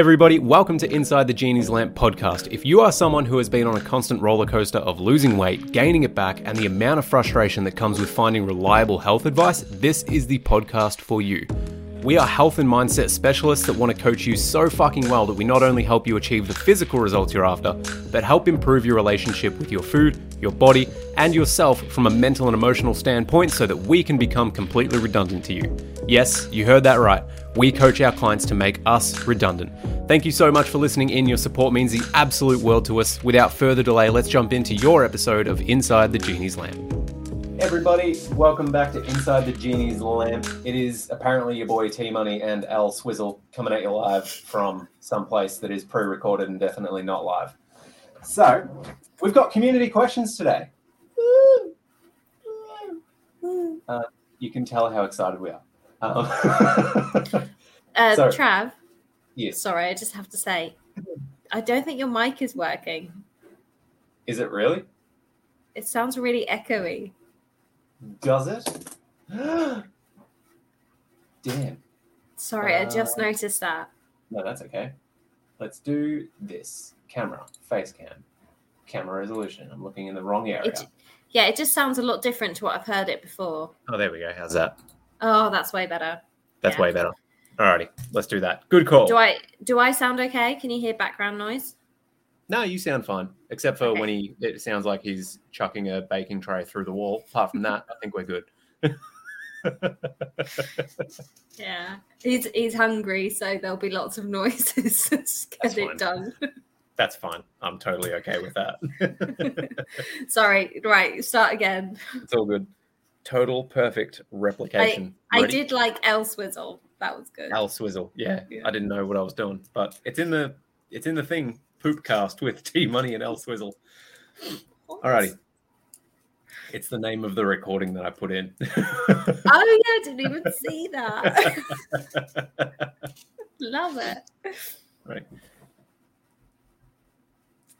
Everybody, welcome to Inside the Genie's Lamp podcast. If you are someone who has been on a constant roller coaster of losing weight, gaining it back, and the amount of frustration that comes with finding reliable health advice, this is the podcast for you. We are health and mindset specialists that want to coach you so fucking well that we not only help you achieve the physical results you're after, but help improve your relationship with your food, your body, and yourself from a mental and emotional standpoint so that we can become completely redundant to you. Yes, you heard that right. We coach our clients to make us redundant. Thank you so much for listening in. Your support means the absolute world to us. Without further delay, let's jump into your episode of Inside the Genie's Lamp. Everybody, welcome back to Inside the Genie's Lamp. It is apparently your boy T Money and Al Swizzle coming at you live from someplace that is pre recorded and definitely not live. So, we've got community questions today. Uh, you can tell how excited we are. Um, Uh, So- Trav, yes. sorry, I just have to say, I don't think your mic is working. Is it really? It sounds really echoey. Does it? Damn. Sorry, I just Uh, noticed that. No, that's okay. Let's do this. Camera, face cam, camera resolution. I'm looking in the wrong area. It, yeah, it just sounds a lot different to what I've heard it before. Oh, there we go. How's that? Oh, that's way better. That's Yeah. way better. Alrighty, let's do that. Good call. Do I do I sound okay? Can you hear background noise? No, you sound fine, except for Okay. when he. It sounds like he's chucking a baking tray through the wall. Apart from that, I think we're good. Yeah, he's he's hungry, so there'll be lots of noises. That's Get fine. it done. That's fine. I'm totally okay with that. Sorry, right, start again. it's all good. Total perfect replication. I Ready? did like El Swizzle. That was good. Al Swizzle. Yeah, Yeah. I didn't know what I was doing, but it's in the it's in the thing. Poopcast with T Money and Al Swizzle. Alrighty. It's the name of the recording that I put in. Oh yeah, I didn't even see that. Love it. right.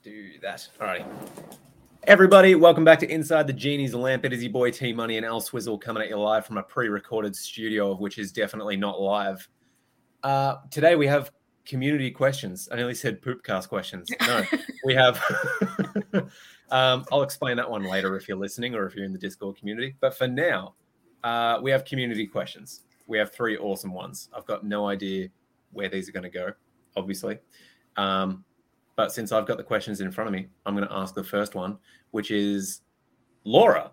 Do that. Alrighty. Everybody, welcome back to Inside the Genie's Lamp. It is your boy T Money and Al Swizzle coming at you live from a pre-recorded studio, of which is definitely not live. Uh, today we have community questions. I nearly said poopcast questions. No, we have. um, I'll explain that one later if you're listening or if you're in the Discord community. But for now, uh, we have community questions. We have three awesome ones. I've got no idea where these are going to go, obviously. Um, but since I've got the questions in front of me, I'm going to ask the first one, which is Laura,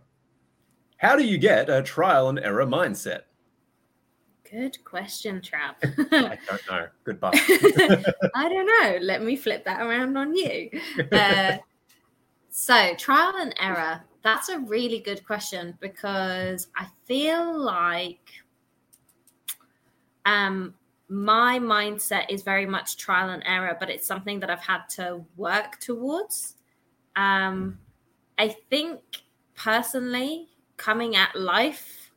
how do you get a trial and error mindset? Good question, Trav. I don't know. Goodbye. I don't know. Let me flip that around on you. Uh, so, trial and error. That's a really good question because I feel like um, my mindset is very much trial and error, but it's something that I've had to work towards. Um, I think personally, coming at life,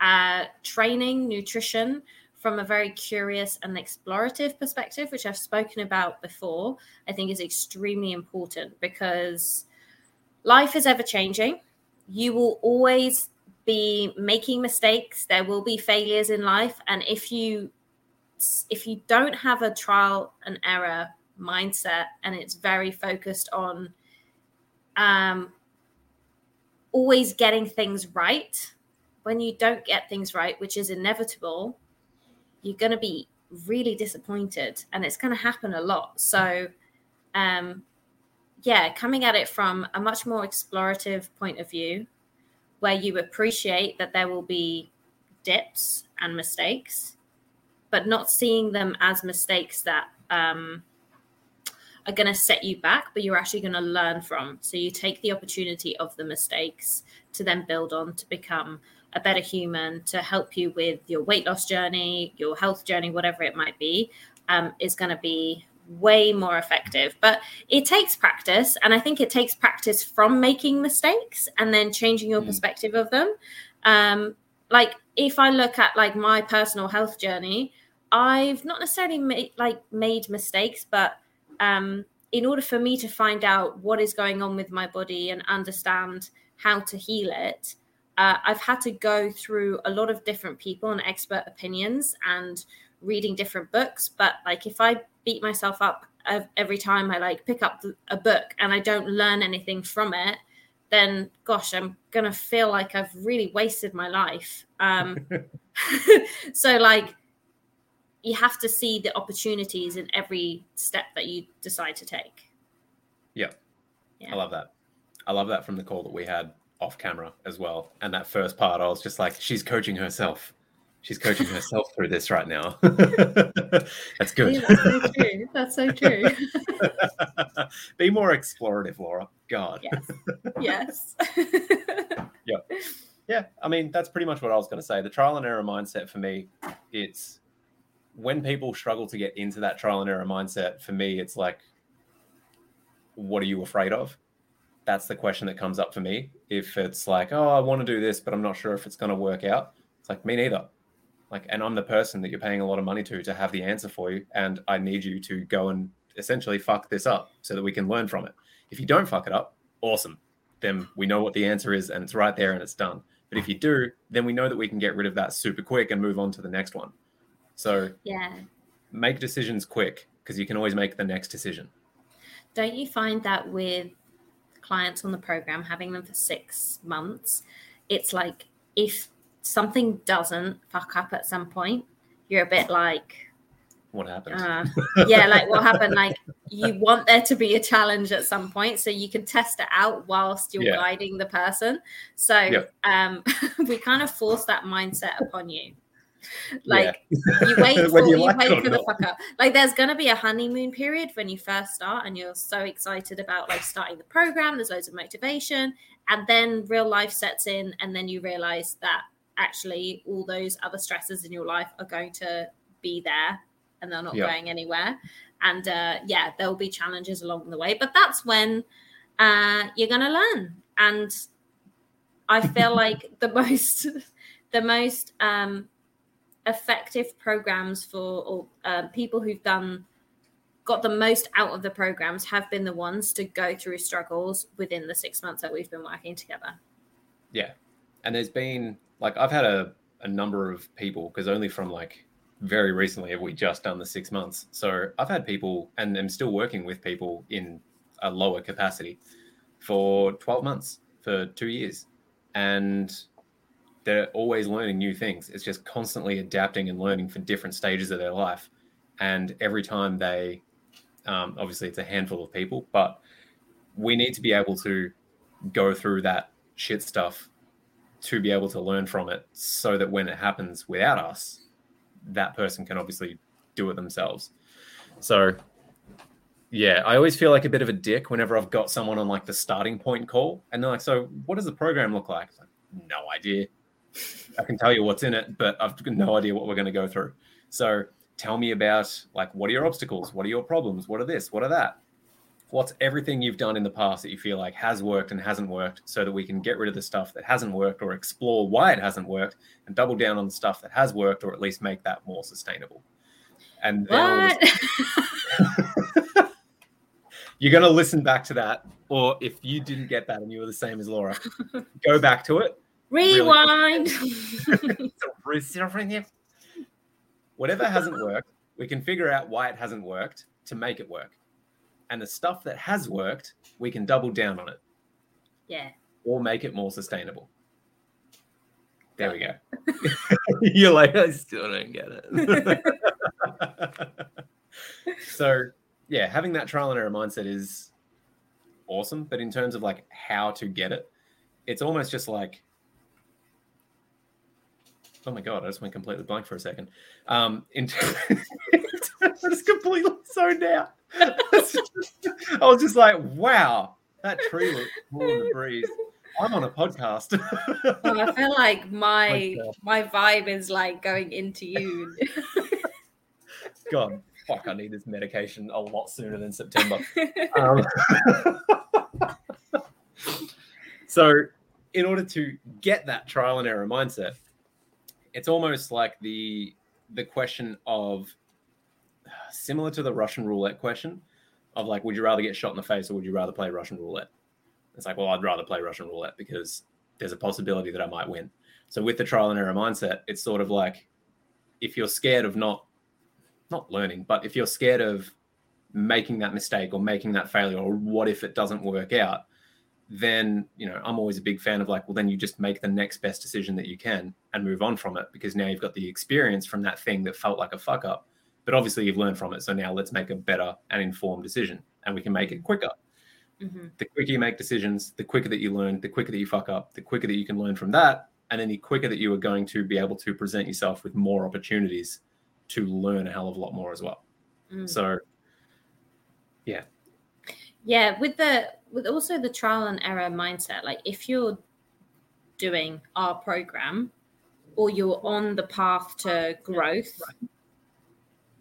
uh, training, nutrition from a very curious and explorative perspective, which I've spoken about before, I think is extremely important because life is ever changing. You will always be making mistakes. There will be failures in life, and if you if you don't have a trial and error mindset and it's very focused on um, always getting things right, when you don't get things right, which is inevitable, you're going to be really disappointed and it's going to happen a lot. So, um, yeah, coming at it from a much more explorative point of view where you appreciate that there will be dips and mistakes, but not seeing them as mistakes that um, are going to set you back, but you're actually going to learn from. So you take the opportunity of the mistakes to then build on to become a better human, to help you with your weight loss journey, your health journey, whatever it might be, um, is going to be way more effective. But it takes practice. And I think it takes practice from making mistakes and then changing your Mm. perspective of them. Um, like if I look at like my personal health journey, I've not necessarily made like made mistakes, but um, in order for me to find out what is going on with my body and understand how to heal it, uh, I've had to go through a lot of different people and expert opinions and reading different books. But like if I beat myself up every time I like pick up a book and I don't learn anything from it, then gosh, I'm gonna feel like I've really wasted my life. Um, so like you have to see the opportunities in every step that you decide to take. Yeah. yeah. I love that. I love that from the call that we had off camera as well. And that first part, I was just like, she's coaching herself. She's coaching herself through this right now. that's good. Yeah, that's so true. That's so true. Be more explorative, Laura. God. Yes. Yes. yeah. Yeah. I mean, that's pretty much what I was going to say. The trial and error mindset for me, it's when people struggle to get into that trial and error mindset, for me, it's like, what are you afraid of? That's the question that comes up for me. If it's like, oh, I want to do this, but I'm not sure if it's going to work out, it's like, me neither. Like, and I'm the person that you're paying a lot of money to to have the answer for you. And I need you to go and essentially fuck this up so that we can learn from it. If you don't fuck it up, awesome. Then we know what the answer is and it's right there and it's done. But if you do, then we know that we can get rid of that super quick and move on to the next one. So yeah, make decisions quick because you can always make the next decision. Don't you find that with clients on the program, having them for six months, it's like if something doesn't fuck up at some point, you're a bit like, what happened? Uh, yeah, like what happened? Like you want there to be a challenge at some point, so you can test it out whilst you're yeah. guiding the person. So yeah. um, we kind of force that mindset upon you. Like yeah. you wait for you, you like wait for the fuck up. Like there's gonna be a honeymoon period when you first start and you're so excited about like starting the program, there's loads of motivation, and then real life sets in, and then you realize that actually all those other stresses in your life are going to be there and they're not going anywhere. And uh, yeah, there will be challenges along the way, but that's when uh, you're going to learn. And I feel like the most, the most um, effective programs for or, uh, people who've done got the most out of the programs have been the ones to go through struggles within the six months that we've been working together. Yeah. And there's been like I've had a, a number of people because only from like very recently have we just done the six months. So I've had people and I'm still working with people in a lower capacity for 12 months, for two years. And they're always learning new things. It's just constantly adapting and learning for different stages of their life. And every time they, um, obviously, it's a handful of people, but we need to be able to go through that shit stuff to be able to learn from it so that when it happens without us, that person can obviously do it themselves. So, yeah, I always feel like a bit of a dick whenever I've got someone on like the starting point call and they're like, So, what does the program look like? like no idea. I can tell you what's in it, but I've got no idea what we're going to go through. So, tell me about like what are your obstacles? What are your problems? What are this? What are that? what's everything you've done in the past that you feel like has worked and hasn't worked so that we can get rid of the stuff that hasn't worked or explore why it hasn't worked and double down on the stuff that has worked or at least make that more sustainable and what? you're going to listen back to that or if you didn't get that and you were the same as laura go back to it rewind really whatever hasn't worked we can figure out why it hasn't worked to make it work and the stuff that has worked, we can double down on it. Yeah. Or make it more sustainable. There we go. You're like, I still don't get it. so, yeah, having that trial and error mindset is awesome. But in terms of like how to get it, it's almost just like, oh my god, I just went completely blank for a second. Um, in I just completely zoned out. I was just like, wow, that tree looks cool in the breeze. I'm on a podcast. well, I feel like my my vibe is like going into you. God, fuck! I need this medication a lot sooner than September. Um, so, in order to get that trial and error mindset, it's almost like the the question of similar to the Russian roulette question of like, would you rather get shot in the face or would you rather play Russian roulette? It's like, well, I'd rather play Russian roulette because there's a possibility that I might win. So with the trial and error mindset, it's sort of like if you're scared of not not learning, but if you're scared of making that mistake or making that failure or what if it doesn't work out, then you know I'm always a big fan of like, well, then you just make the next best decision that you can and move on from it because now you've got the experience from that thing that felt like a fuck up, but obviously you've learned from it. So now let's make a better and informed decision, and we can make it quicker. Mm-hmm. The quicker you make decisions, the quicker that you learn, the quicker that you fuck up, the quicker that you can learn from that, and then the quicker that you are going to be able to present yourself with more opportunities to learn a hell of a lot more as well. Mm. So, yeah, yeah, with the with also the trial and error mindset, like if you're doing our program or you're on the path to growth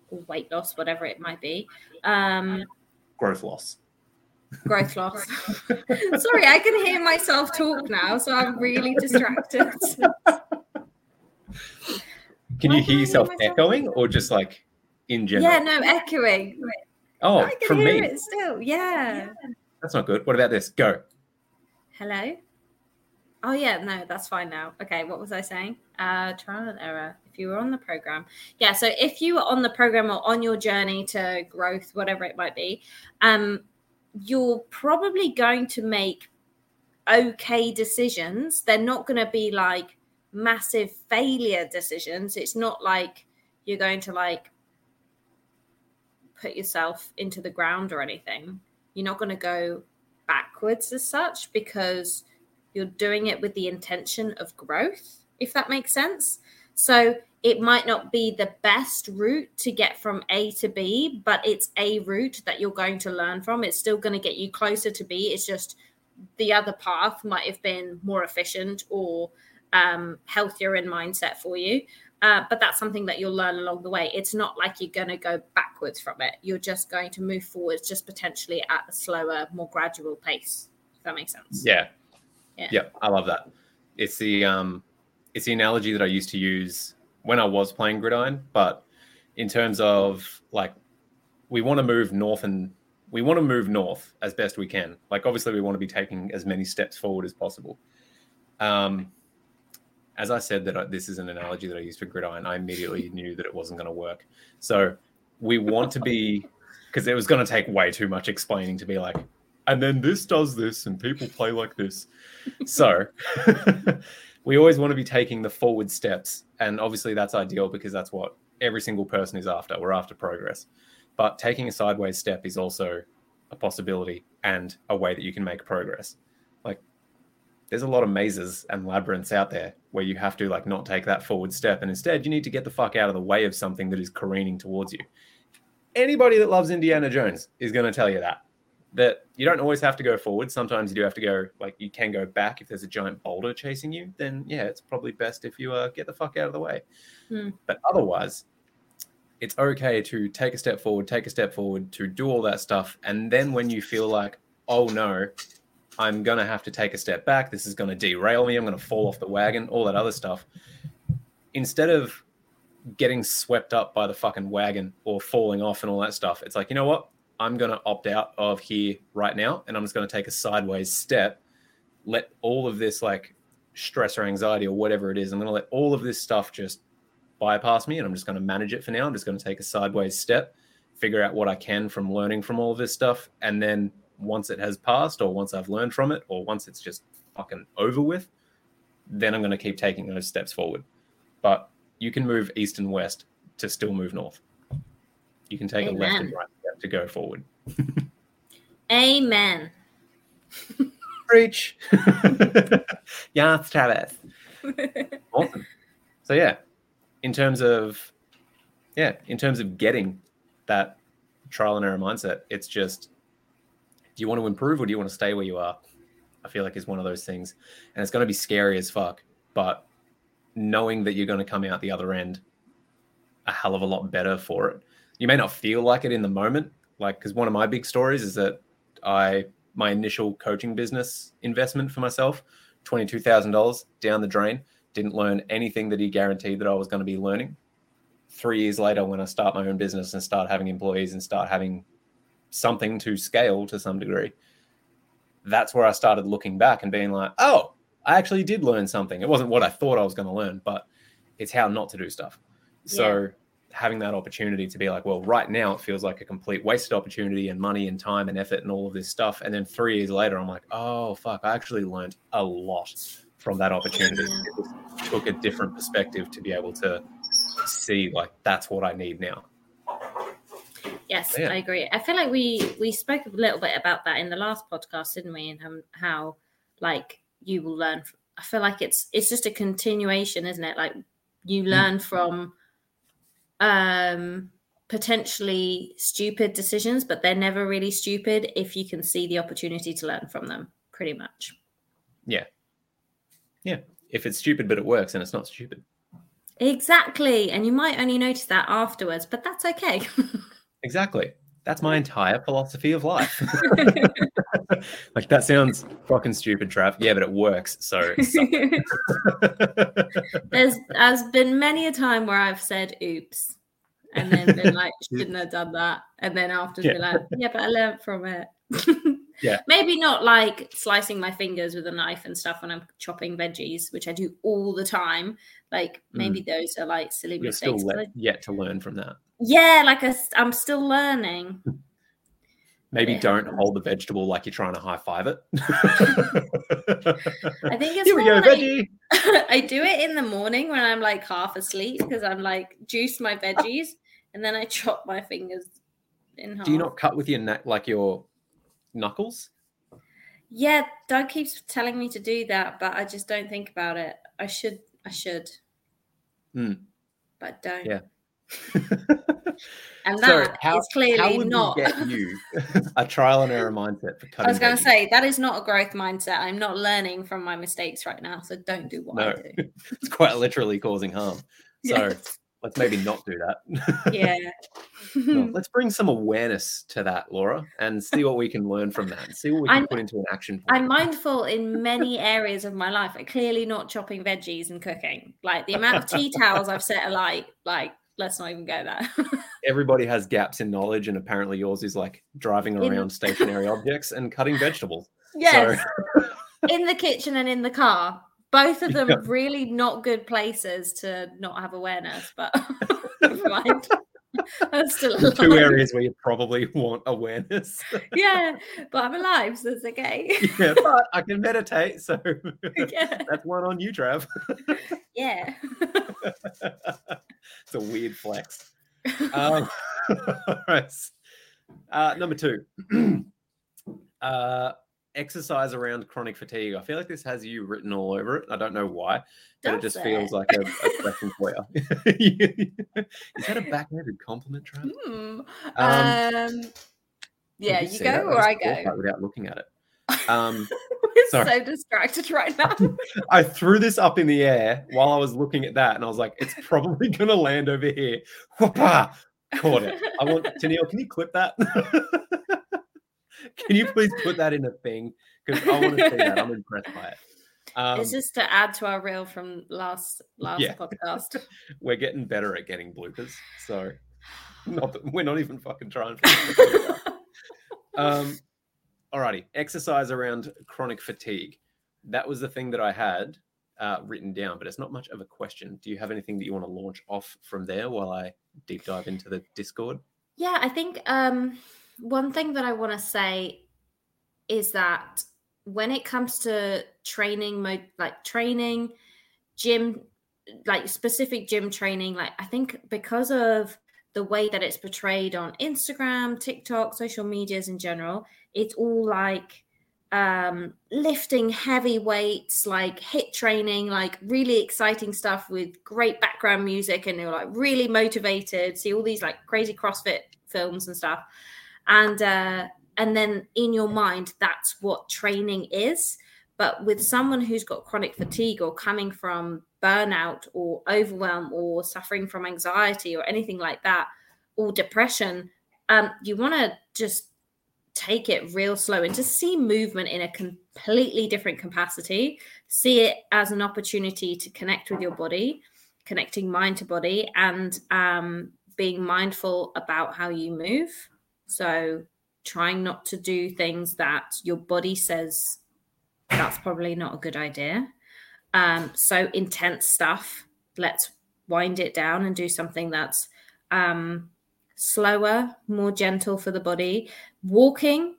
or weight loss, whatever it might be, um, growth loss. Growth loss. Sorry, I can hear myself talk now, so I'm really distracted. Can you hear yourself echoing or just like in general? Yeah, no, echoing. Oh, I can from hear me. it still. Yeah. That's not good. What about this? Go. Hello. Oh yeah, no, that's fine now. Okay, what was I saying? Uh, trial and error. If you were on the program, yeah. So if you were on the program or on your journey to growth, whatever it might be, um, you're probably going to make okay decisions. They're not going to be like massive failure decisions. It's not like you're going to like put yourself into the ground or anything. You're not going to go backwards as such because you're doing it with the intention of growth, if that makes sense. So it might not be the best route to get from A to B, but it's a route that you're going to learn from. It's still going to get you closer to B. It's just the other path might have been more efficient or um, healthier in mindset for you. Uh, but that's something that you'll learn along the way. It's not like you're going to go backwards from it. You're just going to move forwards, just potentially at a slower, more gradual pace. If that makes sense. Yeah. Yeah. Yeah. I love that. It's the um, it's the analogy that I used to use when I was playing gridiron, but in terms of like, we want to move north and we want to move north as best we can. Like, obviously, we want to be taking as many steps forward as possible. Um, as I said that I, this is an analogy that I use for gridiron, I immediately knew that it wasn't going to work. So we want to be because it was going to take way too much explaining to be like, and then this does this, and people play like this. so we always want to be taking the forward steps, and obviously that's ideal because that's what every single person is after. We're after progress, but taking a sideways step is also a possibility and a way that you can make progress there's a lot of mazes and labyrinths out there where you have to like not take that forward step and instead you need to get the fuck out of the way of something that is careening towards you. Anybody that loves indiana jones is going to tell you that that you don't always have to go forward. Sometimes you do have to go like you can go back if there's a giant boulder chasing you then yeah it's probably best if you uh, get the fuck out of the way. Hmm. but otherwise it's okay to take a step forward take a step forward to do all that stuff and then when you feel like oh no I'm going to have to take a step back. This is going to derail me. I'm going to fall off the wagon, all that other stuff. Instead of getting swept up by the fucking wagon or falling off and all that stuff, it's like, you know what? I'm going to opt out of here right now and I'm just going to take a sideways step. Let all of this like stress or anxiety or whatever it is, I'm going to let all of this stuff just bypass me and I'm just going to manage it for now. I'm just going to take a sideways step, figure out what I can from learning from all of this stuff, and then once it has passed or once I've learned from it or once it's just fucking over with, then I'm going to keep taking those steps forward. But you can move east and west to still move north. You can take Amen. a left and right step to go forward. Amen. Preach. yes, Travis. awesome. So yeah, in terms of yeah, in terms of getting that trial and error mindset, it's just do you want to improve or do you want to stay where you are? I feel like is one of those things, and it's going to be scary as fuck. But knowing that you're going to come out the other end a hell of a lot better for it. You may not feel like it in the moment, like because one of my big stories is that I my initial coaching business investment for myself, twenty two thousand dollars down the drain. Didn't learn anything that he guaranteed that I was going to be learning. Three years later, when I start my own business and start having employees and start having something to scale to some degree. That's where I started looking back and being like, oh, I actually did learn something. It wasn't what I thought I was going to learn, but it's how not to do stuff. So having that opportunity to be like, well, right now it feels like a complete wasted opportunity and money and time and effort and all of this stuff. And then three years later, I'm like, oh fuck, I actually learned a lot from that opportunity. It took a different perspective to be able to see like that's what I need now. Yes, Yeah. I agree. I feel like we we spoke a little bit about that in the last podcast, didn't we? And how like you will learn. From, I feel like it's it's just a continuation, isn't it? Like you learn from um potentially stupid decisions, but they're never really stupid if you can see the opportunity to learn from them. Pretty much. Yeah. Yeah. If it's stupid but it works, and it's not stupid. Exactly. And you might only notice that afterwards, but that's okay. Exactly. That's my entire philosophy of life. like that sounds fucking stupid, Trav. Yeah, but it works. So. There's has been many a time where I've said oops and then been like, shouldn't have done that. And then after Yeah. be like, yeah, but I learned from it. Yeah. Maybe not like slicing my fingers with a knife and stuff when I'm chopping veggies, which I do all the time. Like maybe those are like silly Mm. You're still mistakes. but le- I- yet to learn from that. Yeah, like I, am still learning. Maybe Yeah. don't hold the vegetable like you're trying to high five it. I think it's Here we go, veggie. I do it in the morning when I'm like half asleep because I'm like juice my veggies and then I chop my fingers in half. Do you not cut with your neck like your knuckles? Yeah, Doug keeps telling me to do that, but I just don't think about it. I should. I should. Hmm. But I don't. Yeah. And that is how, how clearly not. get you a trial and error mindset for cutting? I was going to say that is not a growth mindset. I'm not learning from my mistakes right now, so don't do what I No. do. it's quite literally causing harm. So Yes. let's maybe not do that. Yeah. No, let's bring some awareness to that, Laura, and see what we can learn from that and see what we can I'm- put into an action plan. I'm mindful in many areas of my life. I'm clearly not chopping veggies and cooking. Like the amount of tea towels I've set alight, like let's not even go there. Everybody has gaps in knowledge, and apparently yours is like driving In- around stationary objects and cutting vegetables. yes. in the kitchen and in the car. Both of them Yeah. really not good places to not have awareness, but never still alive. Two areas where you probably want awareness. Yeah, but I'm alive, so it's okay. yeah, but I can meditate, so yeah. that's one on you, Trav. yeah. it's a weird flex. Um, all right. Uh, number two, uh, exercise around chronic fatigue. I feel like this has you written all over it. I don't know why, but it Does just feels like a, a question for you. Is that a backhanded compliment, Trav? Hmm. Um, Um, yeah, Did you go or I go. Without looking at it. Um, We're sorry. so distracted right now. I threw this up in the air while I was looking at that, and I was like, "It's probably going to land over here." Whoopah! Caught it. I want Tennille. Can you clip that? Can you please put that in a thing? Because I want to see that. I'm impressed by it. Um, it's just to add to our reel from last last Yeah. podcast. we're getting better at getting bloopers, so not that, we're not even fucking trying. Um, alrighty, exercise around chronic fatigue. That was the thing that I had uh, written down, but it's not much of a question. Do you have anything that you want to launch off from there while I deep dive into the Discord? Yeah, I think um, one thing that I want to say is that when it comes to training, like training, gym, like specific gym training, like I think because of the way that it's portrayed on Instagram, TikTok, social medias in general, it's all like um lifting heavy weights like HIIT training like really exciting stuff with great background music and you're like really motivated see all these like crazy crossfit films and stuff and uh and then in your mind that's what training is. But with someone who's got chronic fatigue or coming from burnout or overwhelm or suffering from anxiety or anything like that or depression um you want to just take it real slow and just see movement in a completely different capacity. See it as an opportunity to connect with your body connecting mind to body and um, being mindful about how you move so trying not to do things that your body says that's probably not a good idea um, so intense stuff let's wind it down and do something that's um, slower, more gentle for the body. Walking,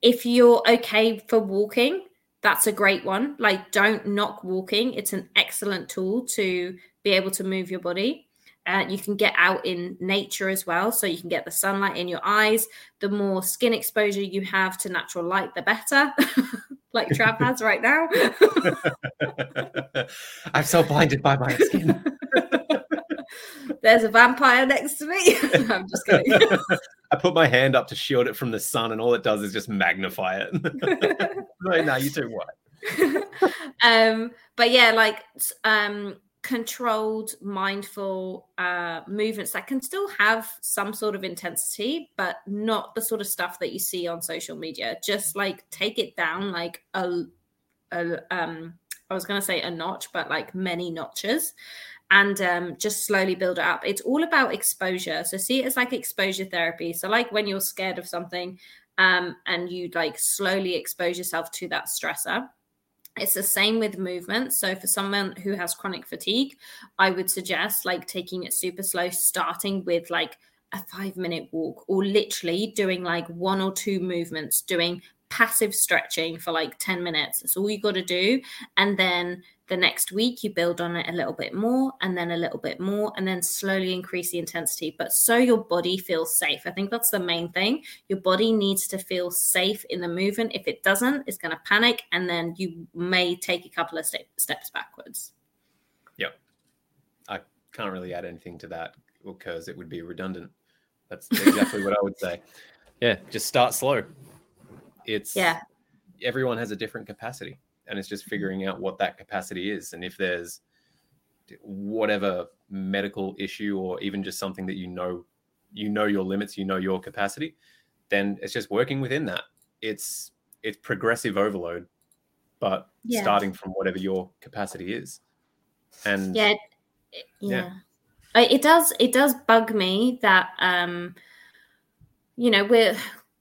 if you're okay for walking, that's a great one. Like, don't knock walking. It's an excellent tool to be able to move your body. Uh, you can get out in nature as well. So you can get the sunlight in your eyes. The more skin exposure you have to natural light, the better. like Trav has right now. I'm so blinded by my skin. There's a vampire next to me. I'm just kidding. I put my hand up to shield it from the sun, and all it does is just magnify it. right now, you too what? um, but yeah, like um, controlled, mindful uh, movements that can still have some sort of intensity, but not the sort of stuff that you see on social media. Just like take it down, like a, a um, I was going to say a notch, but like many notches and um, just slowly build it up. It's all about exposure. So see it as like exposure therapy. So like when you're scared of something um, and you like slowly expose yourself to that stressor. It's the same with movement. So for someone who has chronic fatigue, I would suggest like taking it super slow, starting with like a five minute walk or literally doing like one or two movements, doing passive stretching for like 10 minutes. That's all you got to do. And then the next week you build on it a little bit more and then a little bit more and then slowly increase the intensity. But so your body feels safe. I think that's the main thing. Your body needs to feel safe in the movement. If it doesn't it's going to panic and then you may take a couple of st- steps backwards. Yep. I can't really add anything to that because it would be redundant. That's exactly what i would say. Yeah just start slow it's yeah. everyone has a different capacity and it's just figuring out what that capacity is and if there's whatever medical issue or even just something that you know you know your limits you know your capacity then it's just working within that. It's it's progressive overload but yeah. starting from whatever your capacity is. And yeah yeah, yeah. it does it does bug me that um you know we're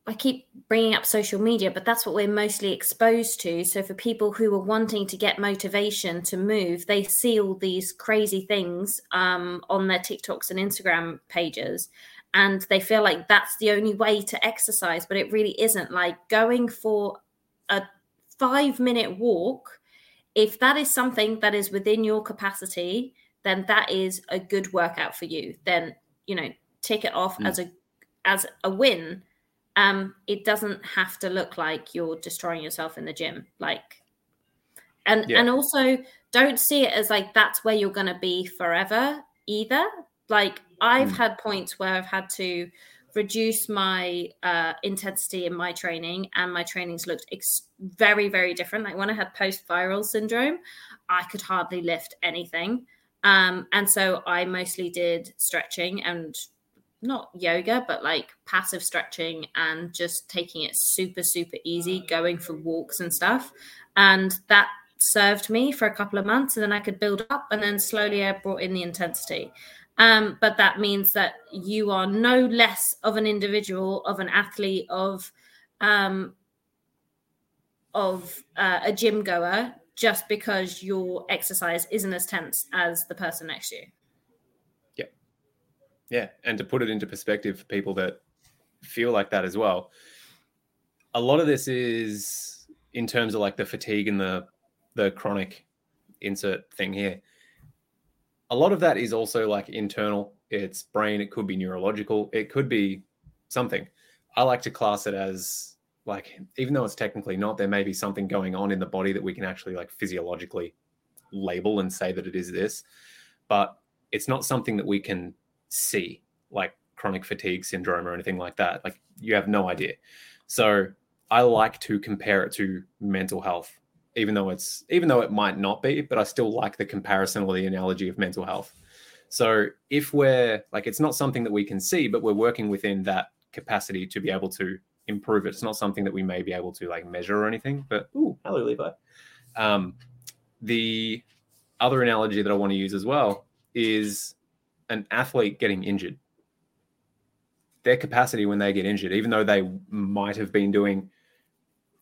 I keep bringing up social media, but that's what we're mostly exposed to. So, for people who are wanting to get motivation to move, they see all these crazy things um, on their TikToks and Instagram pages, and they feel like that's the only way to exercise, but it really isn't. Like going for a five minute walk, if that is something that is within your capacity, then that is a good workout for you. Then, you know, tick it off mm. as a as a win um, it doesn't have to look like you're destroying yourself in the gym. Like, and yeah. and also don't see it as like that's where you're going to be forever either. Like I've mm. had points where I've had to reduce my uh, intensity in my training, and my trainings looked ex- very very different. Like when I had post viral syndrome, I could hardly lift anything. Um, and so I mostly did stretching and not yoga, but like passive stretching and just taking it super, super easy, going for walks and stuff. And that served me for a couple of months and then I could build up and then slowly I brought in the intensity. Um, but that means that you are no less of an individual, of an athlete, of um, of uh, a gym goer just because your exercise isn't as tense as the person next to you. Yeah, and to put it into perspective for people that feel like that as well, a lot of this is in terms of like the fatigue and the the chronic insert thing here. A lot of that is also like internal. It's brain. It could be neurological. It could be something. I like to class it as like even though it's technically not, there may be something going on in the body that we can actually like physiologically label and say that it is this, but it's not something that we can see, like chronic fatigue syndrome or anything like that. Like you have no idea. So I like to compare it to mental health, even though it's even though it might not be, but I still like the comparison or the analogy of mental health. So if we're like it's not something that we can see, but we're working within that capacity to be able to improve it. It's not something that we may be able to like measure or anything. But ooh, hello Levi. Um, the other analogy that I want to use as well is an athlete getting injured, their capacity when they get injured, even though they might have been doing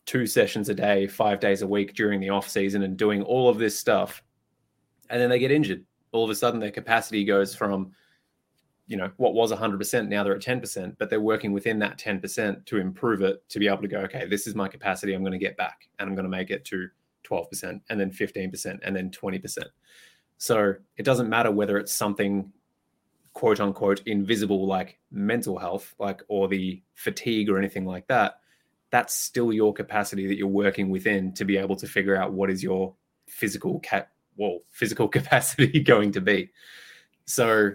two sessions a day, five days a week during the off season and doing all of this stuff, and then they get injured, all of a sudden their capacity goes from you know what was 100% now they're at 10% but they're working within that 10% to improve it to be able to go okay this is my capacity i'm going to get back and i'm going to make it to 12% and then 15% and then 20% so it doesn't matter whether it's something quote unquote invisible like mental health like or the fatigue or anything like that that's still your capacity that you're working within to be able to figure out what is your physical cat well physical capacity going to be. So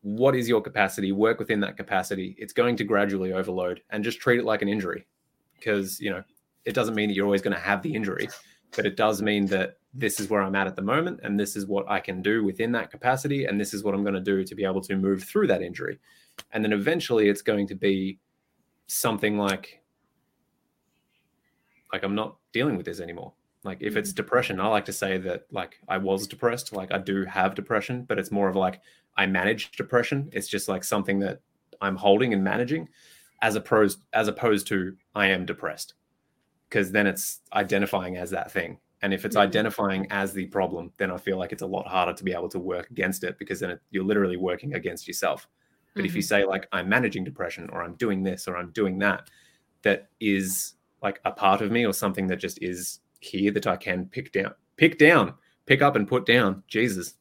what is your capacity? Work within that capacity. It's going to gradually overload and just treat it like an injury because you know it doesn't mean that you're always going to have the injury but it does mean that this is where i'm at at the moment and this is what i can do within that capacity and this is what i'm going to do to be able to move through that injury and then eventually it's going to be something like like i'm not dealing with this anymore like if it's mm. depression i like to say that like i was depressed like i do have depression but it's more of like I manage depression. It's just like something that I'm holding and managing, as opposed as opposed to I am depressed, because then it's identifying as that thing. And if it's mm-hmm. identifying as the problem, then I feel like it's a lot harder to be able to work against it because then it, you're literally working against yourself. But mm-hmm. if you mm-hmm. say like I'm managing depression or I'm doing this or I'm doing that, that is like a part of me or something that just is here that I can pick down, pick down, pick up and put down. Jesus,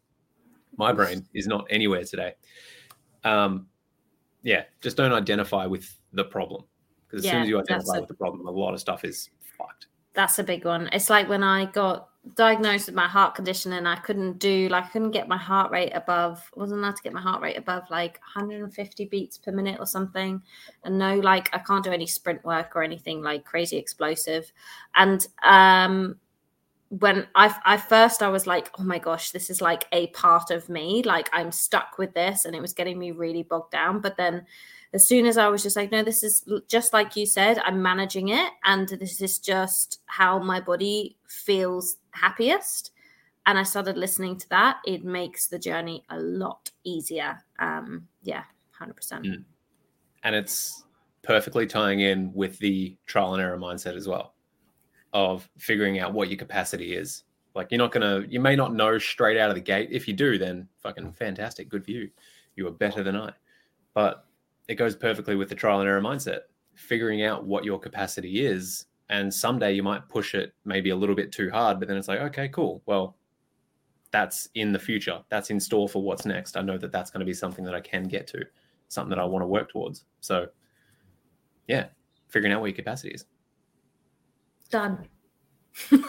my brain is not anywhere today. Um, yeah, just don't identify with the problem because as yeah, soon as you identify with the problem, a lot of stuff is fucked. That's a big one. It's like when I got diagnosed with my heart condition and I couldn't do like I couldn't get my heart rate above wasn't allowed to get my heart rate above like 150 beats per minute or something and no like I can't do any sprint work or anything like crazy explosive and um when I, I first I was like, oh my gosh, this is like a part of me. Like I'm stuck with this, and it was getting me really bogged down. But then, as soon as I was just like, no, this is just like you said, I'm managing it, and this is just how my body feels happiest. And I started listening to that. It makes the journey a lot easier. Um, yeah, hundred mm. percent. And it's perfectly tying in with the trial and error mindset as well of figuring out what your capacity is. Like you're not gonna, you may not know straight out of the gate. If you do, then fucking mm. fantastic, good for you. You are better than I. But it goes perfectly with the trial and error mindset. Figuring out what your capacity is, and someday you might push it maybe a little bit too hard, but then it's like, okay, cool. Well, that's in the future. That's in store for what's next. I know that that's going to be something that I can get to, something that I want to work towards. So, yeah, figuring out what your capacity is. Done.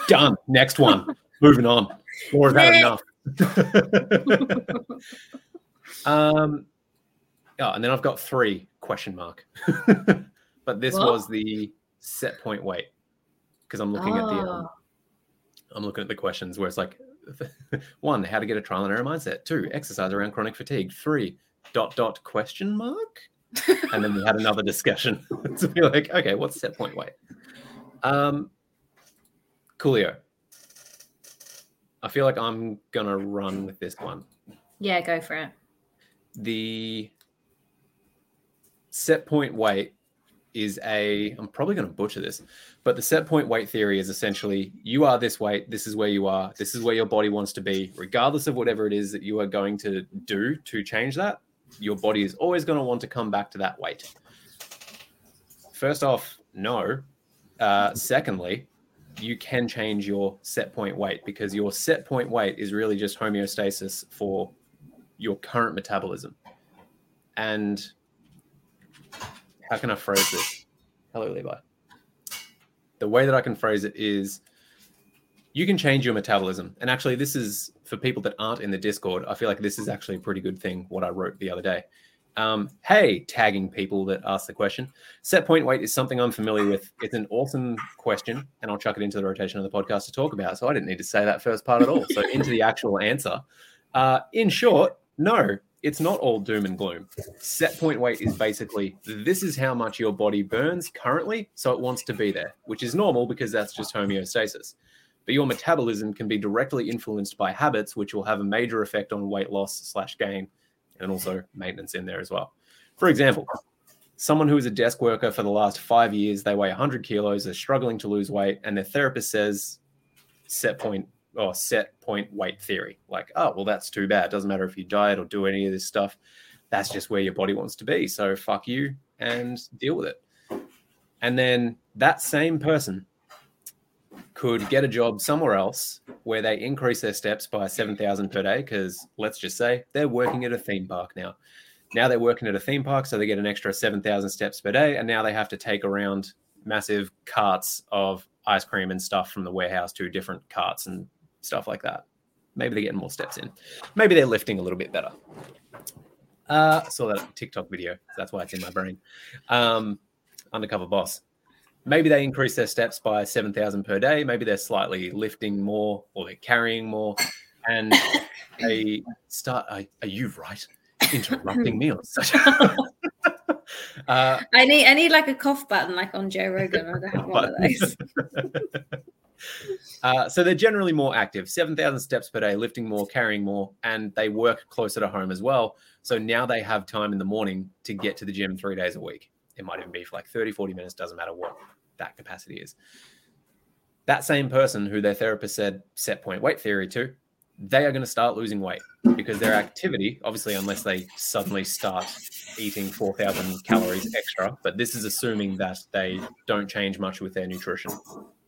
Done. Next one. Moving on. Or is that enough? um, oh, and then I've got three question mark. but this what? was the set point weight because I'm looking oh. at the um, ah. I'm looking at the questions where it's like one, how to get a trial and error mindset. Two, exercise around chronic fatigue. Three, dot dot question mark. and then we had another discussion to be like, okay, what's set point weight? Um, Coolio. I feel like I'm gonna run with this one. Yeah, go for it. The set point weight is a I'm probably going to butcher this, but the set point weight theory is essentially you are this weight, this is where you are, this is where your body wants to be, regardless of whatever it is that you are going to do to change that. Your body is always going to want to come back to that weight. First off, no. Uh, secondly, you can change your set point weight because your set point weight is really just homeostasis for your current metabolism. And how can I phrase this? Hello, Levi. The way that I can phrase it is you can change your metabolism. And actually, this is for people that aren't in the Discord. I feel like this is actually a pretty good thing, what I wrote the other day. Um, hey, tagging people that ask the question. Set point weight is something I'm familiar with. It's an awesome question, and I'll chuck it into the rotation of the podcast to talk about. So I didn't need to say that first part at all. So into the actual answer. Uh, in short, no, it's not all doom and gloom. Set point weight is basically this is how much your body burns currently, so it wants to be there, which is normal because that's just homeostasis. But your metabolism can be directly influenced by habits, which will have a major effect on weight loss slash gain and also maintenance in there as well. For example, someone who is a desk worker for the last five years, they weigh 100 kilos, they're struggling to lose weight, and their therapist says set point or set point weight theory. Like, oh, well, that's too bad. Doesn't matter if you diet or do any of this stuff. that's just where your body wants to be. So fuck you and deal with it. And then that same person could get a job somewhere else where they increase their steps by 7,000 per day. Because let's just say they're working at a theme park now. Now they're working at a theme park, so they get an extra 7,000 steps per day. And now they have to take around massive carts of ice cream and stuff from the warehouse to different carts and stuff like that. Maybe they're getting more steps in. Maybe they're lifting a little bit better. Uh, saw that TikTok video. That's why it's in my brain. Um, undercover boss. Maybe they increase their steps by 7,000 per day. Maybe they're slightly lifting more or they're carrying more. And they start, are, are you right? Interrupting me on uh, I need I need like a cough button like on Joe Rogan. I don't have one of those. uh, so they're generally more active, 7,000 steps per day, lifting more, carrying more, and they work closer to home as well. So now they have time in the morning to get to the gym three days a week. It might even be for like 30, 40 minutes, doesn't matter what that capacity is. That same person who their therapist said set point weight theory to, they are going to start losing weight because their activity, obviously, unless they suddenly start eating 4,000 calories extra, but this is assuming that they don't change much with their nutrition,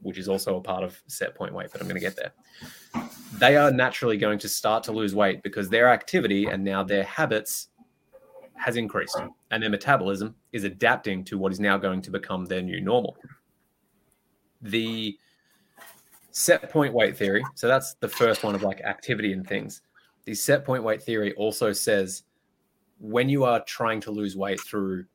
which is also a part of set point weight, but I'm going to get there. They are naturally going to start to lose weight because their activity and now their habits has increased and their metabolism is adapting to what is now going to become their new normal. The set point weight theory, so that's the first one of like activity and things. The set point weight theory also says when you are trying to lose weight through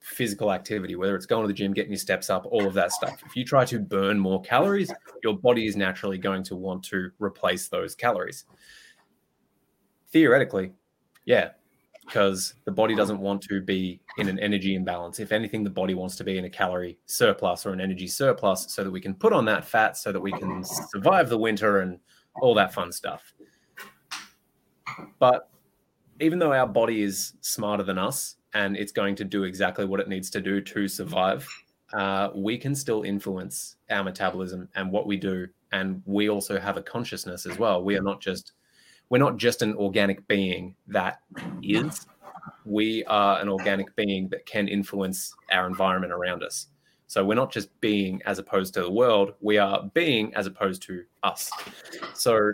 physical activity, whether it's going to the gym, getting your steps up, all of that stuff, if you try to burn more calories, your body is naturally going to want to replace those calories. Theoretically, yeah, because the body doesn't want to be in an energy imbalance. If anything, the body wants to be in a calorie surplus or an energy surplus so that we can put on that fat so that we can survive the winter and all that fun stuff. But even though our body is smarter than us and it's going to do exactly what it needs to do to survive, uh, we can still influence our metabolism and what we do. And we also have a consciousness as well. We are not just we're not just an organic being that is. We are an organic being that can influence our environment around us. So we're not just being as opposed to the world we are being as opposed to us. So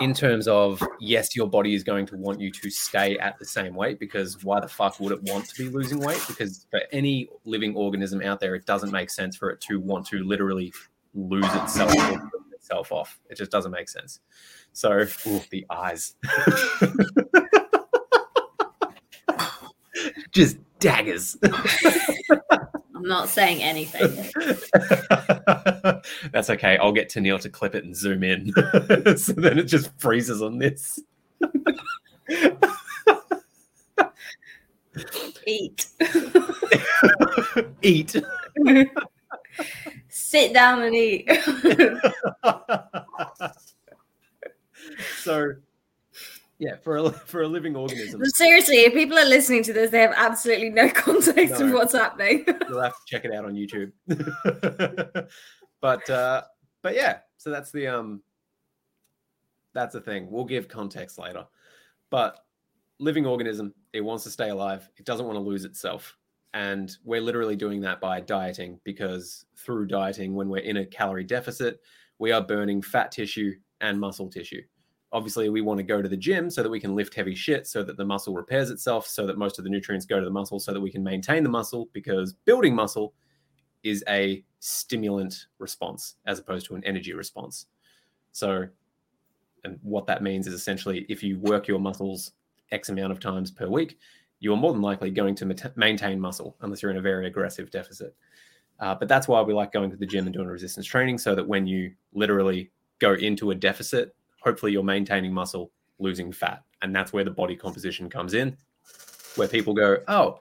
in terms of yes your body is going to want you to stay at the same weight because why the fuck would it want to be losing weight? Because for any living organism out there it doesn't make sense for it to want to literally lose itself itself off it just doesn't make sense so, ooh, the eyes. Just daggers. I'm not saying anything. That's okay. I'll get Tennille to clip it and zoom in. so then it just freezes on this. Eat. eat. Sit down and eat so yeah, for a for a living organism. Seriously, if people are listening to this, they have absolutely no context no. of what's happening. You'll have to check it out on YouTube. but uh, but yeah, so that's the um that's the thing. We'll give context later. But living organism, it wants to stay alive. It doesn't want to lose itself. And we're literally doing that by dieting because through dieting, when we're in a calorie deficit, we are burning fat tissue and muscle tissue. Obviously we want to go to the gym so that we can lift heavy shit so that the muscle repairs itself so that most of the nutrients go to the muscle so that we can maintain the muscle because building muscle is a stimulant response as opposed to an energy response. So and what that means is essentially if you work your muscles x amount of times per week you're more than likely going to maintain muscle unless you're in a very aggressive deficit uh, but that's why we like going to the gym and doing resistance training so that when you literally go into a deficit hopefully you're maintaining muscle, losing fat. And that's where the body composition comes in, where people go, oh,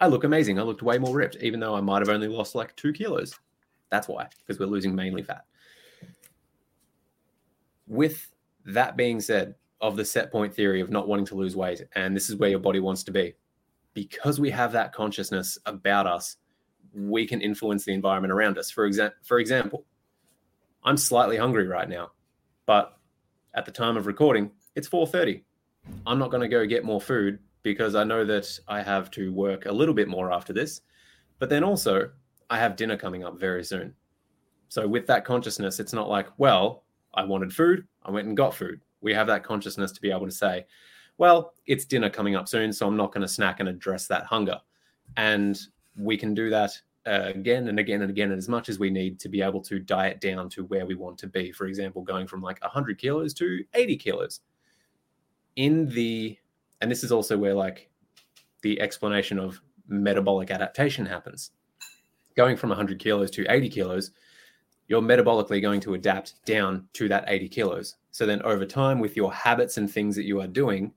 I look amazing. I looked way more ripped, even though I might have only lost like two kilos. That's why, because we're losing mainly fat. With that being said, of the set point theory of not wanting to lose weight, and this is where your body wants to be, because we have that consciousness about us, we can influence the environment around us. For, exa- for example, I'm slightly hungry right now, but at the time of recording, it's 4:30. I'm not going to go get more food because I know that I have to work a little bit more after this. But then also, I have dinner coming up very soon. So with that consciousness, it's not like, well, I wanted food, I went and got food. We have that consciousness to be able to say, well, it's dinner coming up soon, so I'm not going to snack and address that hunger. And we can do that uh, again and again and again and as much as we need to be able to diet down to where we want to be. For example, going from like 100 kilos to 80 kilos. In the, and this is also where like the explanation of metabolic adaptation happens. Going from 100 kilos to 80 kilos, you're metabolically going to adapt down to that 80 kilos. So then over time, with your habits and things that you are doing,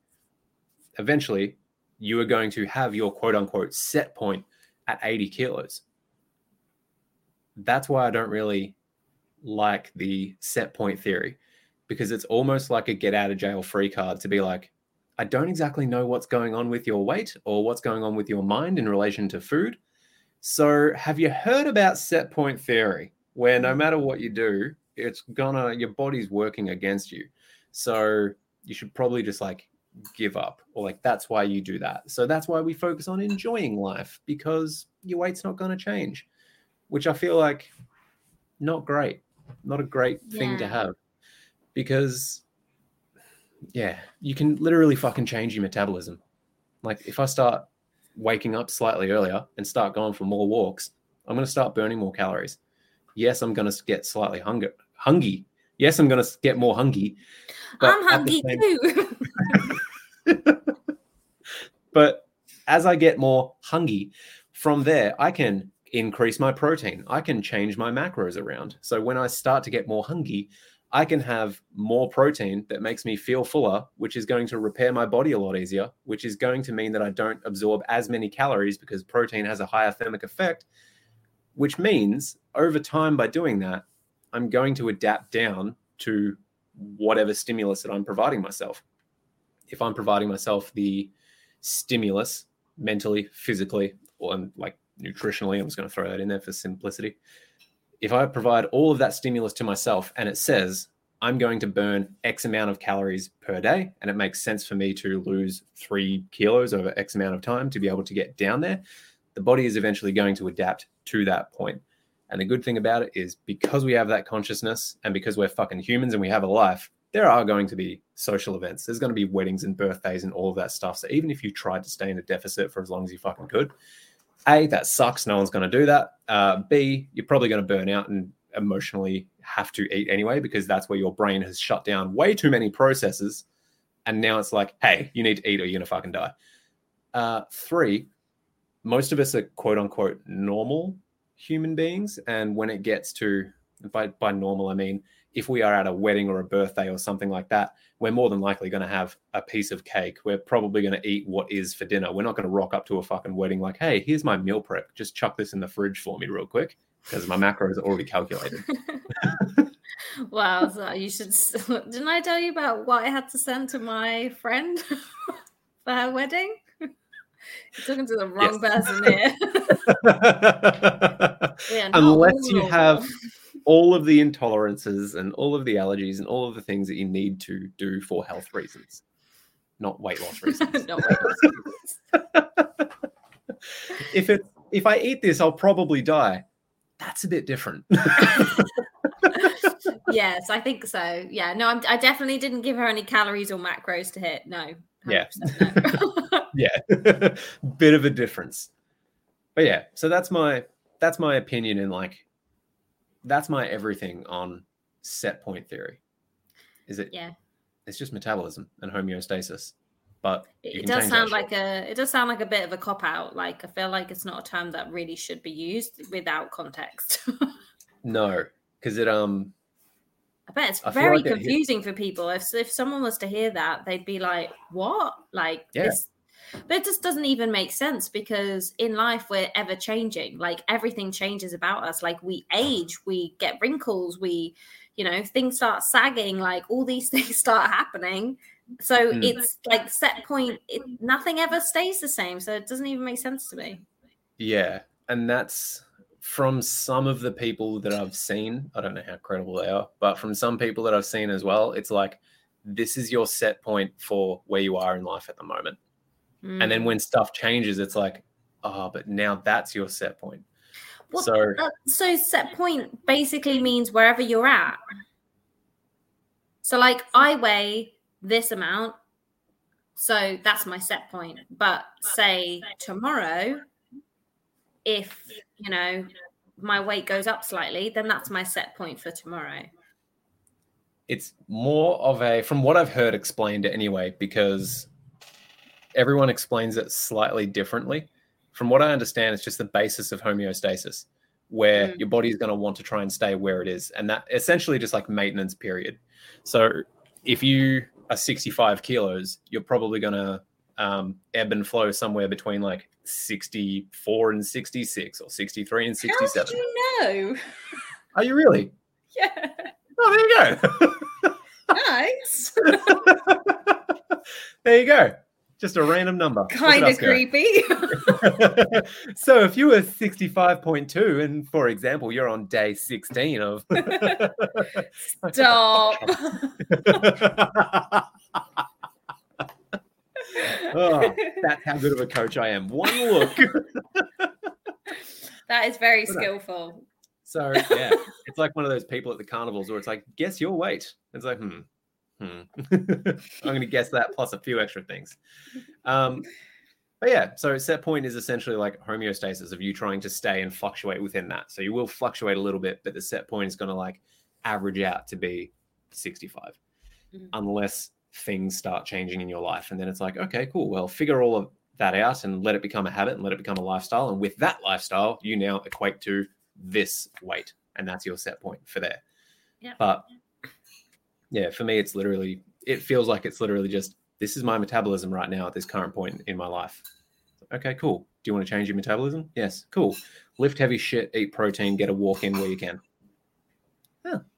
eventually you are going to have your quote unquote set point at 80 kilos. That's why I don't really like the set point theory because it's almost like a get out of jail free card to be like, I don't exactly know what's going on with your weight or what's going on with your mind in relation to food. So, have you heard about set point theory where no mm. matter what you do, it's gonna, your body's working against you. So, you should probably just like give up or like that's why you do that. So, that's why we focus on enjoying life because your weight's not going to change, which I feel like not great, not a great thing to have because yeah, you can literally fucking change your metabolism. Like if I start waking up slightly earlier and start going for more walks, I'm going to start burning more calories. Yes, I'm going to get slightly hunger hungry. Yes, I'm going to get more hungry. I'm hungry same... too. but as I get more hungry, from there I can increase my protein. I can change my macros around. So when I start to get more hungry, I can have more protein that makes me feel fuller, which is going to repair my body a lot easier, which is going to mean that I don't absorb as many calories because protein has a higher thermic effect, which means over time by doing that, I'm going to adapt down to whatever stimulus that I'm providing myself. If I'm providing myself the stimulus mentally, physically, or um, like nutritionally, I'm just going to throw that in there for simplicity if I provide all of that stimulus to myself and it says I'm going to burn X amount of calories per day, and it makes sense for me to lose three kilos over X amount of time to be able to get down there, the body is eventually going to adapt to that point. And the good thing about it is because we have that consciousness and because we're fucking humans and we have a life, there are going to be social events. There's going to be weddings and birthdays and all of that stuff. So even if you tried to stay in a deficit for as long as you fucking could, a, that sucks. No one's going to do that. Uh, B, you're probably going to burn out and emotionally have to eat anyway because that's where your brain has shut down way too many processes. And now it's like, hey, you need to eat or you're going to fucking die. Uh, three, most of us are quote unquote normal human beings. And when it gets to, by, by normal, I mean, if we are at a wedding or a birthday or something like that, we're more than likely going to have a piece of cake. We're probably going to eat what is for dinner. We're not going to rock up to a fucking wedding like, hey, here's my meal prep. Just chuck this in the fridge for me real quick because my macros are already calculated. wow. So you should. Didn't I tell you about what I had to send to my friend for her wedding? You're talking to the wrong yes. person here. yeah, Unless you have all of the intolerances and all of the allergies and all of the things that you need to do for health reasons, not weight loss reasons. weight loss reasons. if it if I eat this, I'll probably die. That's a bit different. yes, I think so. Yeah, no, I'm, i definitely didn't give her any calories or macros to hit. No. Yeah. Yeah. bit of a difference. But yeah, so that's my that's my opinion in like that's my everything on set point theory. Is it? Yeah. It's just metabolism and homeostasis. But it does sound like a it does sound like a bit of a cop out. Like I feel like it's not a term that really should be used without context. no, because it um I bet it's I very like confusing it, for people. If if someone was to hear that, they'd be like, "What? Like yeah. this but it just doesn't even make sense because in life we're ever changing. Like everything changes about us. Like we age, we get wrinkles, we, you know, things start sagging, like all these things start happening. So mm. it's like set point, it, nothing ever stays the same. So it doesn't even make sense to me. Yeah. And that's from some of the people that I've seen. I don't know how credible they are, but from some people that I've seen as well, it's like this is your set point for where you are in life at the moment And then Mm. when stuff changes, it's like, oh, but now that's your set point. Well, so Uh, so set point basically means wherever you're at. So like I weigh this amount, so that's my set point. But say tomorrow, if you know my weight goes up slightly, then that's my set point for tomorrow. it's more of a from what i've heard explained anyway because everyone explains it slightly differently from what i understand it's just the basis of homeostasis where Mm. your body is going to want to try and stay where it is and that essentially just like maintenance period so if you are 65 kilos you're probably going to um, ebb and flow somewhere between like 64 and 66 or 63 and 67. How did 67 you know? are you really Yeah, oh there you go nice. there you go. Just a random number. Kind of creepy. so if you were 65.2 and for example you're on day 16 of Stop. Oh, that's how good of a coach I am. One look. that is very Look at that. skillful. so yeah, it's like one of those people at the carnivals where it's like, guess your weight. It's like, hmm. Hmm. I'm gonna guess that plus a few extra things. Um but yeah, so set point is essentially like homeostasis of you trying to stay and fluctuate within that. So you will fluctuate a little bit, but the set point is going to like average out to be 65, Mhm. unless things start changing in your life. And then it's like, okay, cool. Well, figure all of that out and let it become a habit and let it become a lifestyle. And with that lifestyle, you now equate to this weight, and that's your set point for there. Yeah. But yeah, for me, it's literally, it feels like it's literally just this is my metabolism right now at this current point in my life. Okay, cool. Do you want to change your metabolism? Yes, cool. Lift heavy shit, eat protein, get a walk in where you can.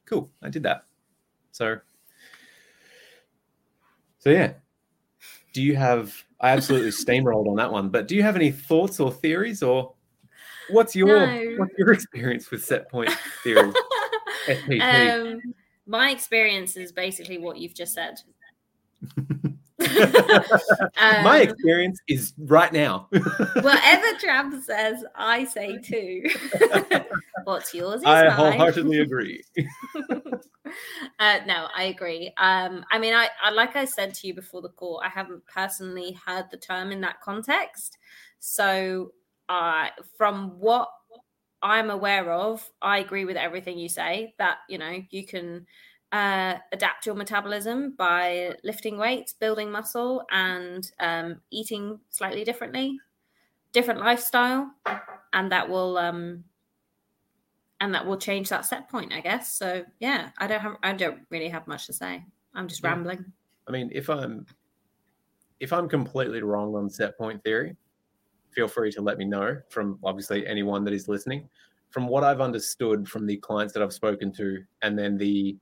Cool. I did that. So, so yeah. Do you have? I absolutely steamrolled on that one, but do you have any thoughts or theories, or what's your No. what's your experience with set point theory? SPT. um, my experience is basically what you've just said. My Um, experience is right now. Whatever Trav says, I say too. What's yours is I mine. wholeheartedly agree. uh, no, I agree. Um, I mean, I, I like I said to you before the call, I haven't personally heard the term in that context. So, uh, from what I'm aware of, I agree with everything you say. That you know, you can uh, adapt your metabolism by lifting weights, building muscle, and um, eating slightly differently, different lifestyle, and that will um, and that will change that set point, I guess. So yeah, I don't have I don't really have much to say. I'm just Yeah. rambling. I mean, if I'm if I'm completely wrong on set point theory, feel free to let me know from obviously anyone that is listening. From what I've understood from the clients that I've spoken to, and then the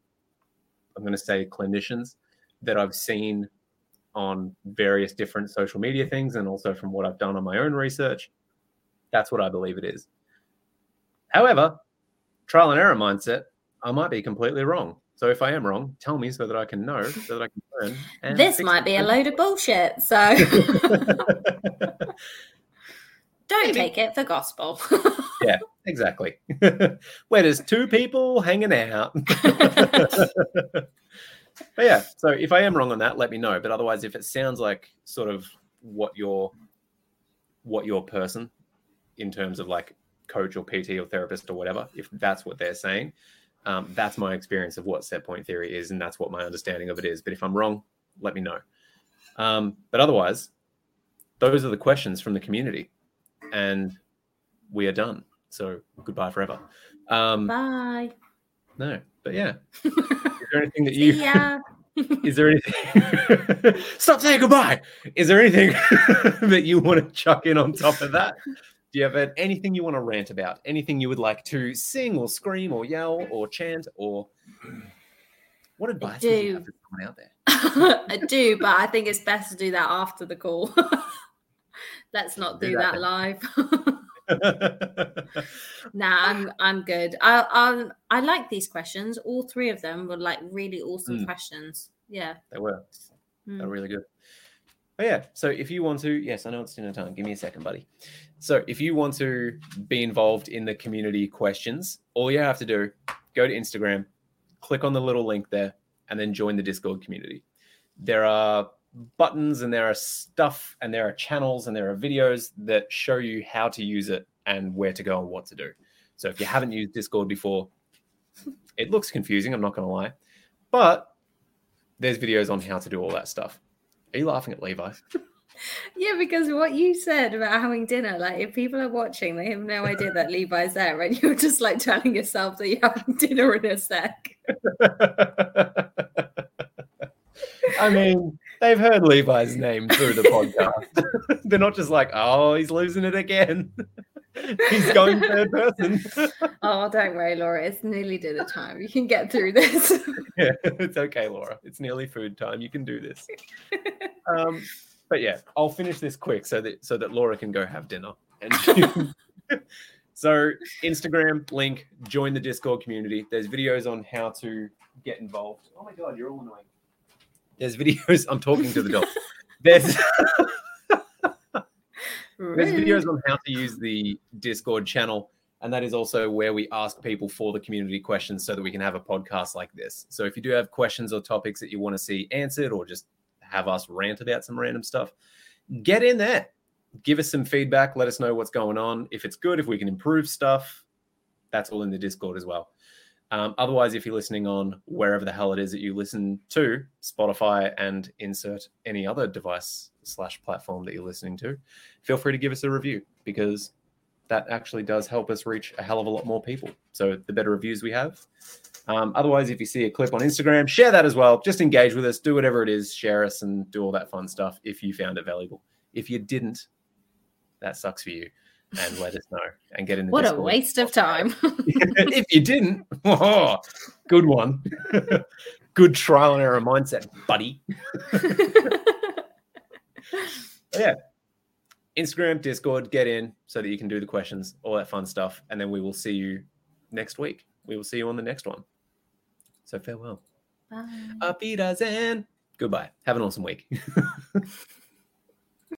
I'm going to say clinicians that I've seen on various different social media things, and also from what I've done on my own research, that's what I believe it is. However, trial and error mindset, I might be completely wrong. So if I am wrong, tell me so that I can know, so that I can learn. and This might be a load of bullshit, so don't Maybe. take it for gospel. Yeah, exactly. Where there's two people hanging out. but yeah, so if I am wrong on that, let me know. But otherwise, if it sounds like sort of what your what your person in terms of like coach or PT or therapist or whatever, if that's what they're saying, um, that's my experience of what set point theory is, and that's what my understanding of it is. But if I'm wrong, let me know. Um, but otherwise, those are the questions from the community, and we are done. So goodbye forever. Um, Bye. no, but yeah. Is there anything that you? Yeah. Is there anything? Stop saying goodbye. Is there anything that you want to chuck in on top of that? Do you have anything you want to rant about? Anything you would like to sing or scream or yell or chant or what advice would you have for someone out there? I do, but I think it's best to do that after the call. Let's not Do do that that live. nah, I'm I'm good. I I I like these questions. All three of them were like really awesome Mm. questions. Yeah. they were. They're really good. Oh yeah. So if you want to, yes, I know it's dinner time. Give me a second, buddy. So if you want to be involved in the community questions, all you have to do, go to Instagram, click on the little link there, and then join the Discord community. There are buttons and there are stuff and there are channels and there are videos that show you how to use it and where to go and what to do. So if you haven't used Discord before, it looks confusing, I'm not going to lie. But there's videos on how to do all that stuff. Are you laughing at Levi? Yeah, because what you said about having dinner, like if people are watching, they have no idea that Levi's there, and you're just like telling yourself that you're having dinner in a sec. I mean, they've heard Levi's name through the podcast. They're not just like, oh, he's losing it again. he's going third person. oh, don't worry, Laura. It's nearly dinner time. You can get through this. yeah, it's okay, Laura. It's nearly food time. You can do this. Um, but yeah, I'll finish this quick so that so that Laura can go have dinner. And so Instagram link, join the Discord community. There's videos on how to get involved. Oh my god, you're all annoying. There's videos. I'm talking to the dog. There's there's videos on how to use the Discord channel. And that is also where we ask people for the community questions so that we can have a podcast like this. So if you do have questions or topics that you want to see answered or just have us rant about some random stuff, get in there. Give us some feedback. Let us know what's going on. If it's good, if we can improve stuff, that's all in the Discord as well. Um, otherwise, if you're listening on wherever the hell it is that you listen to, Spotify and insert any other device slash platform that you're listening to, feel free to give us a review because that actually does help us reach a hell of a lot more people. So the better reviews we have. Um, otherwise, if you see a clip on Instagram, share that as well. Just engage with us, do whatever it is, share us, and do all that fun stuff if you found it valuable. If you didn't, that sucks for you and let us know and get in the what Discord. a waste of time. If you didn't oh, good one. Good trial and error mindset buddy. Yeah. Instagram discord get in so that you can do the questions all that fun stuff and then we will see you next week. We will see you on the next one. So farewell. Bye. Auf Wiedersehen. goodbye. Have an awesome week